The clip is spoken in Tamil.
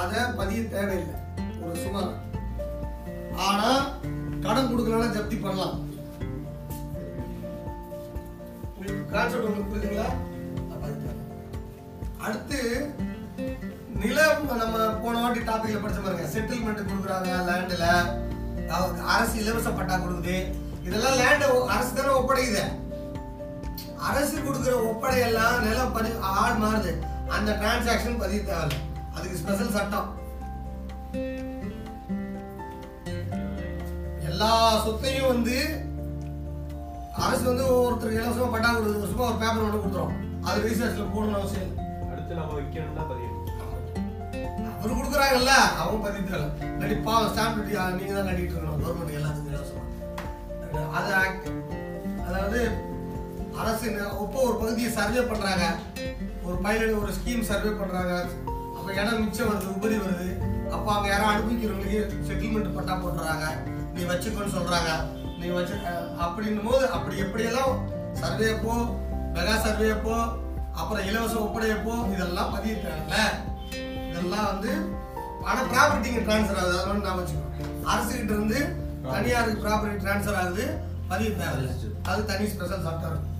அதை பதிய தேவையில்லை. ஒரு சுமார் ஆனா கடன் கொடுக்கலன்னா ஜப்தி பண்ணலாம். கான்செப்ட் உங்களுக்கு புரியுதுங்களா? அடுத்து நிலம் நம்ம போன வாட்டி டாபிக்ல படிச்ச பாருங்க. செட்டில்மெண்ட் கொடுக்குறாங்க லேண்ட்ல அரசு இலவச பட்டா கொடுக்குது. இதெல்லாம் லேண்ட் அரசு தானே ஒப்படைக்குது. அரசு கொடுக்குற ஒப்படையெல்லாம் நிலம் பதி ஆள் மாறுது. அந்த டிரான்சாக்ஷன் பதிவு தேவை அதுக்கு ஸ்பெஷல் சட்டம். எல்லா சொத்தையும் வந்து அரசு வந்து ஒருத்தருக்கு இலவசமா பட்டா கொடுக்குது சும்மா ஒரு பேப்பர் மட்டும் கொடுத்துரும். அது ரிசர்ச்ல போடணும் அவசியம் அடுத்து நம்ம விற்கணும்னா பதிவு அவர் கொடுக்குறாங்கல்ல அவங்க பதிவு தேவை இல்லாட்டி பாவம் ஸ்டாம்ப் டியூட்டி நீங்க தான் கட்டிட்டு இருக்கணும். கவர்மெண்ட் எல்லாத்துக்கும் இலவசமா. அது. அதாவது அரசு இப்போ ஒரு பகுதியை சர்வே பண்றாங்க. ஒரு பைலட் ஒரு ஸ்கீம் சர்வே பண்றாங்க. அப்ப இடம் மிச்சம் வருது உபரி வருது அப்ப அவங்க யாரும் அனுபவிக்கிறவங்களுக்கு செட்டில்மெண்ட் பட்டா போட்டுறாங்க. நீ வச்சுக்கோன்னு சொல்றாங்க. நீ வச்சு அப்படின்னும் போது அப்படி எப்படியெல்லாம் சர்வே அப்போ மெகா சர்வே அப்போ அப்புறம் இலவச ஒப்படையப்போ இதெல்லாம் தேவையில்ல. இதெல்லாம் வந்து ஆனா ப்ராப்பர்ட்டிங்க ட்ரான்ஸ்ஃபர் ஆகுது. அதனால நான் வச்சுக்கணும். அரசு கிட்ட இருந்து தனியாருக்கு ப்ராப்பர்ட்டி ட்ரான்ஸ்ஃபர் ஆகுது பதிவு தேவையில்லை. அது தனி ஸ்பெஷல் இருக்கு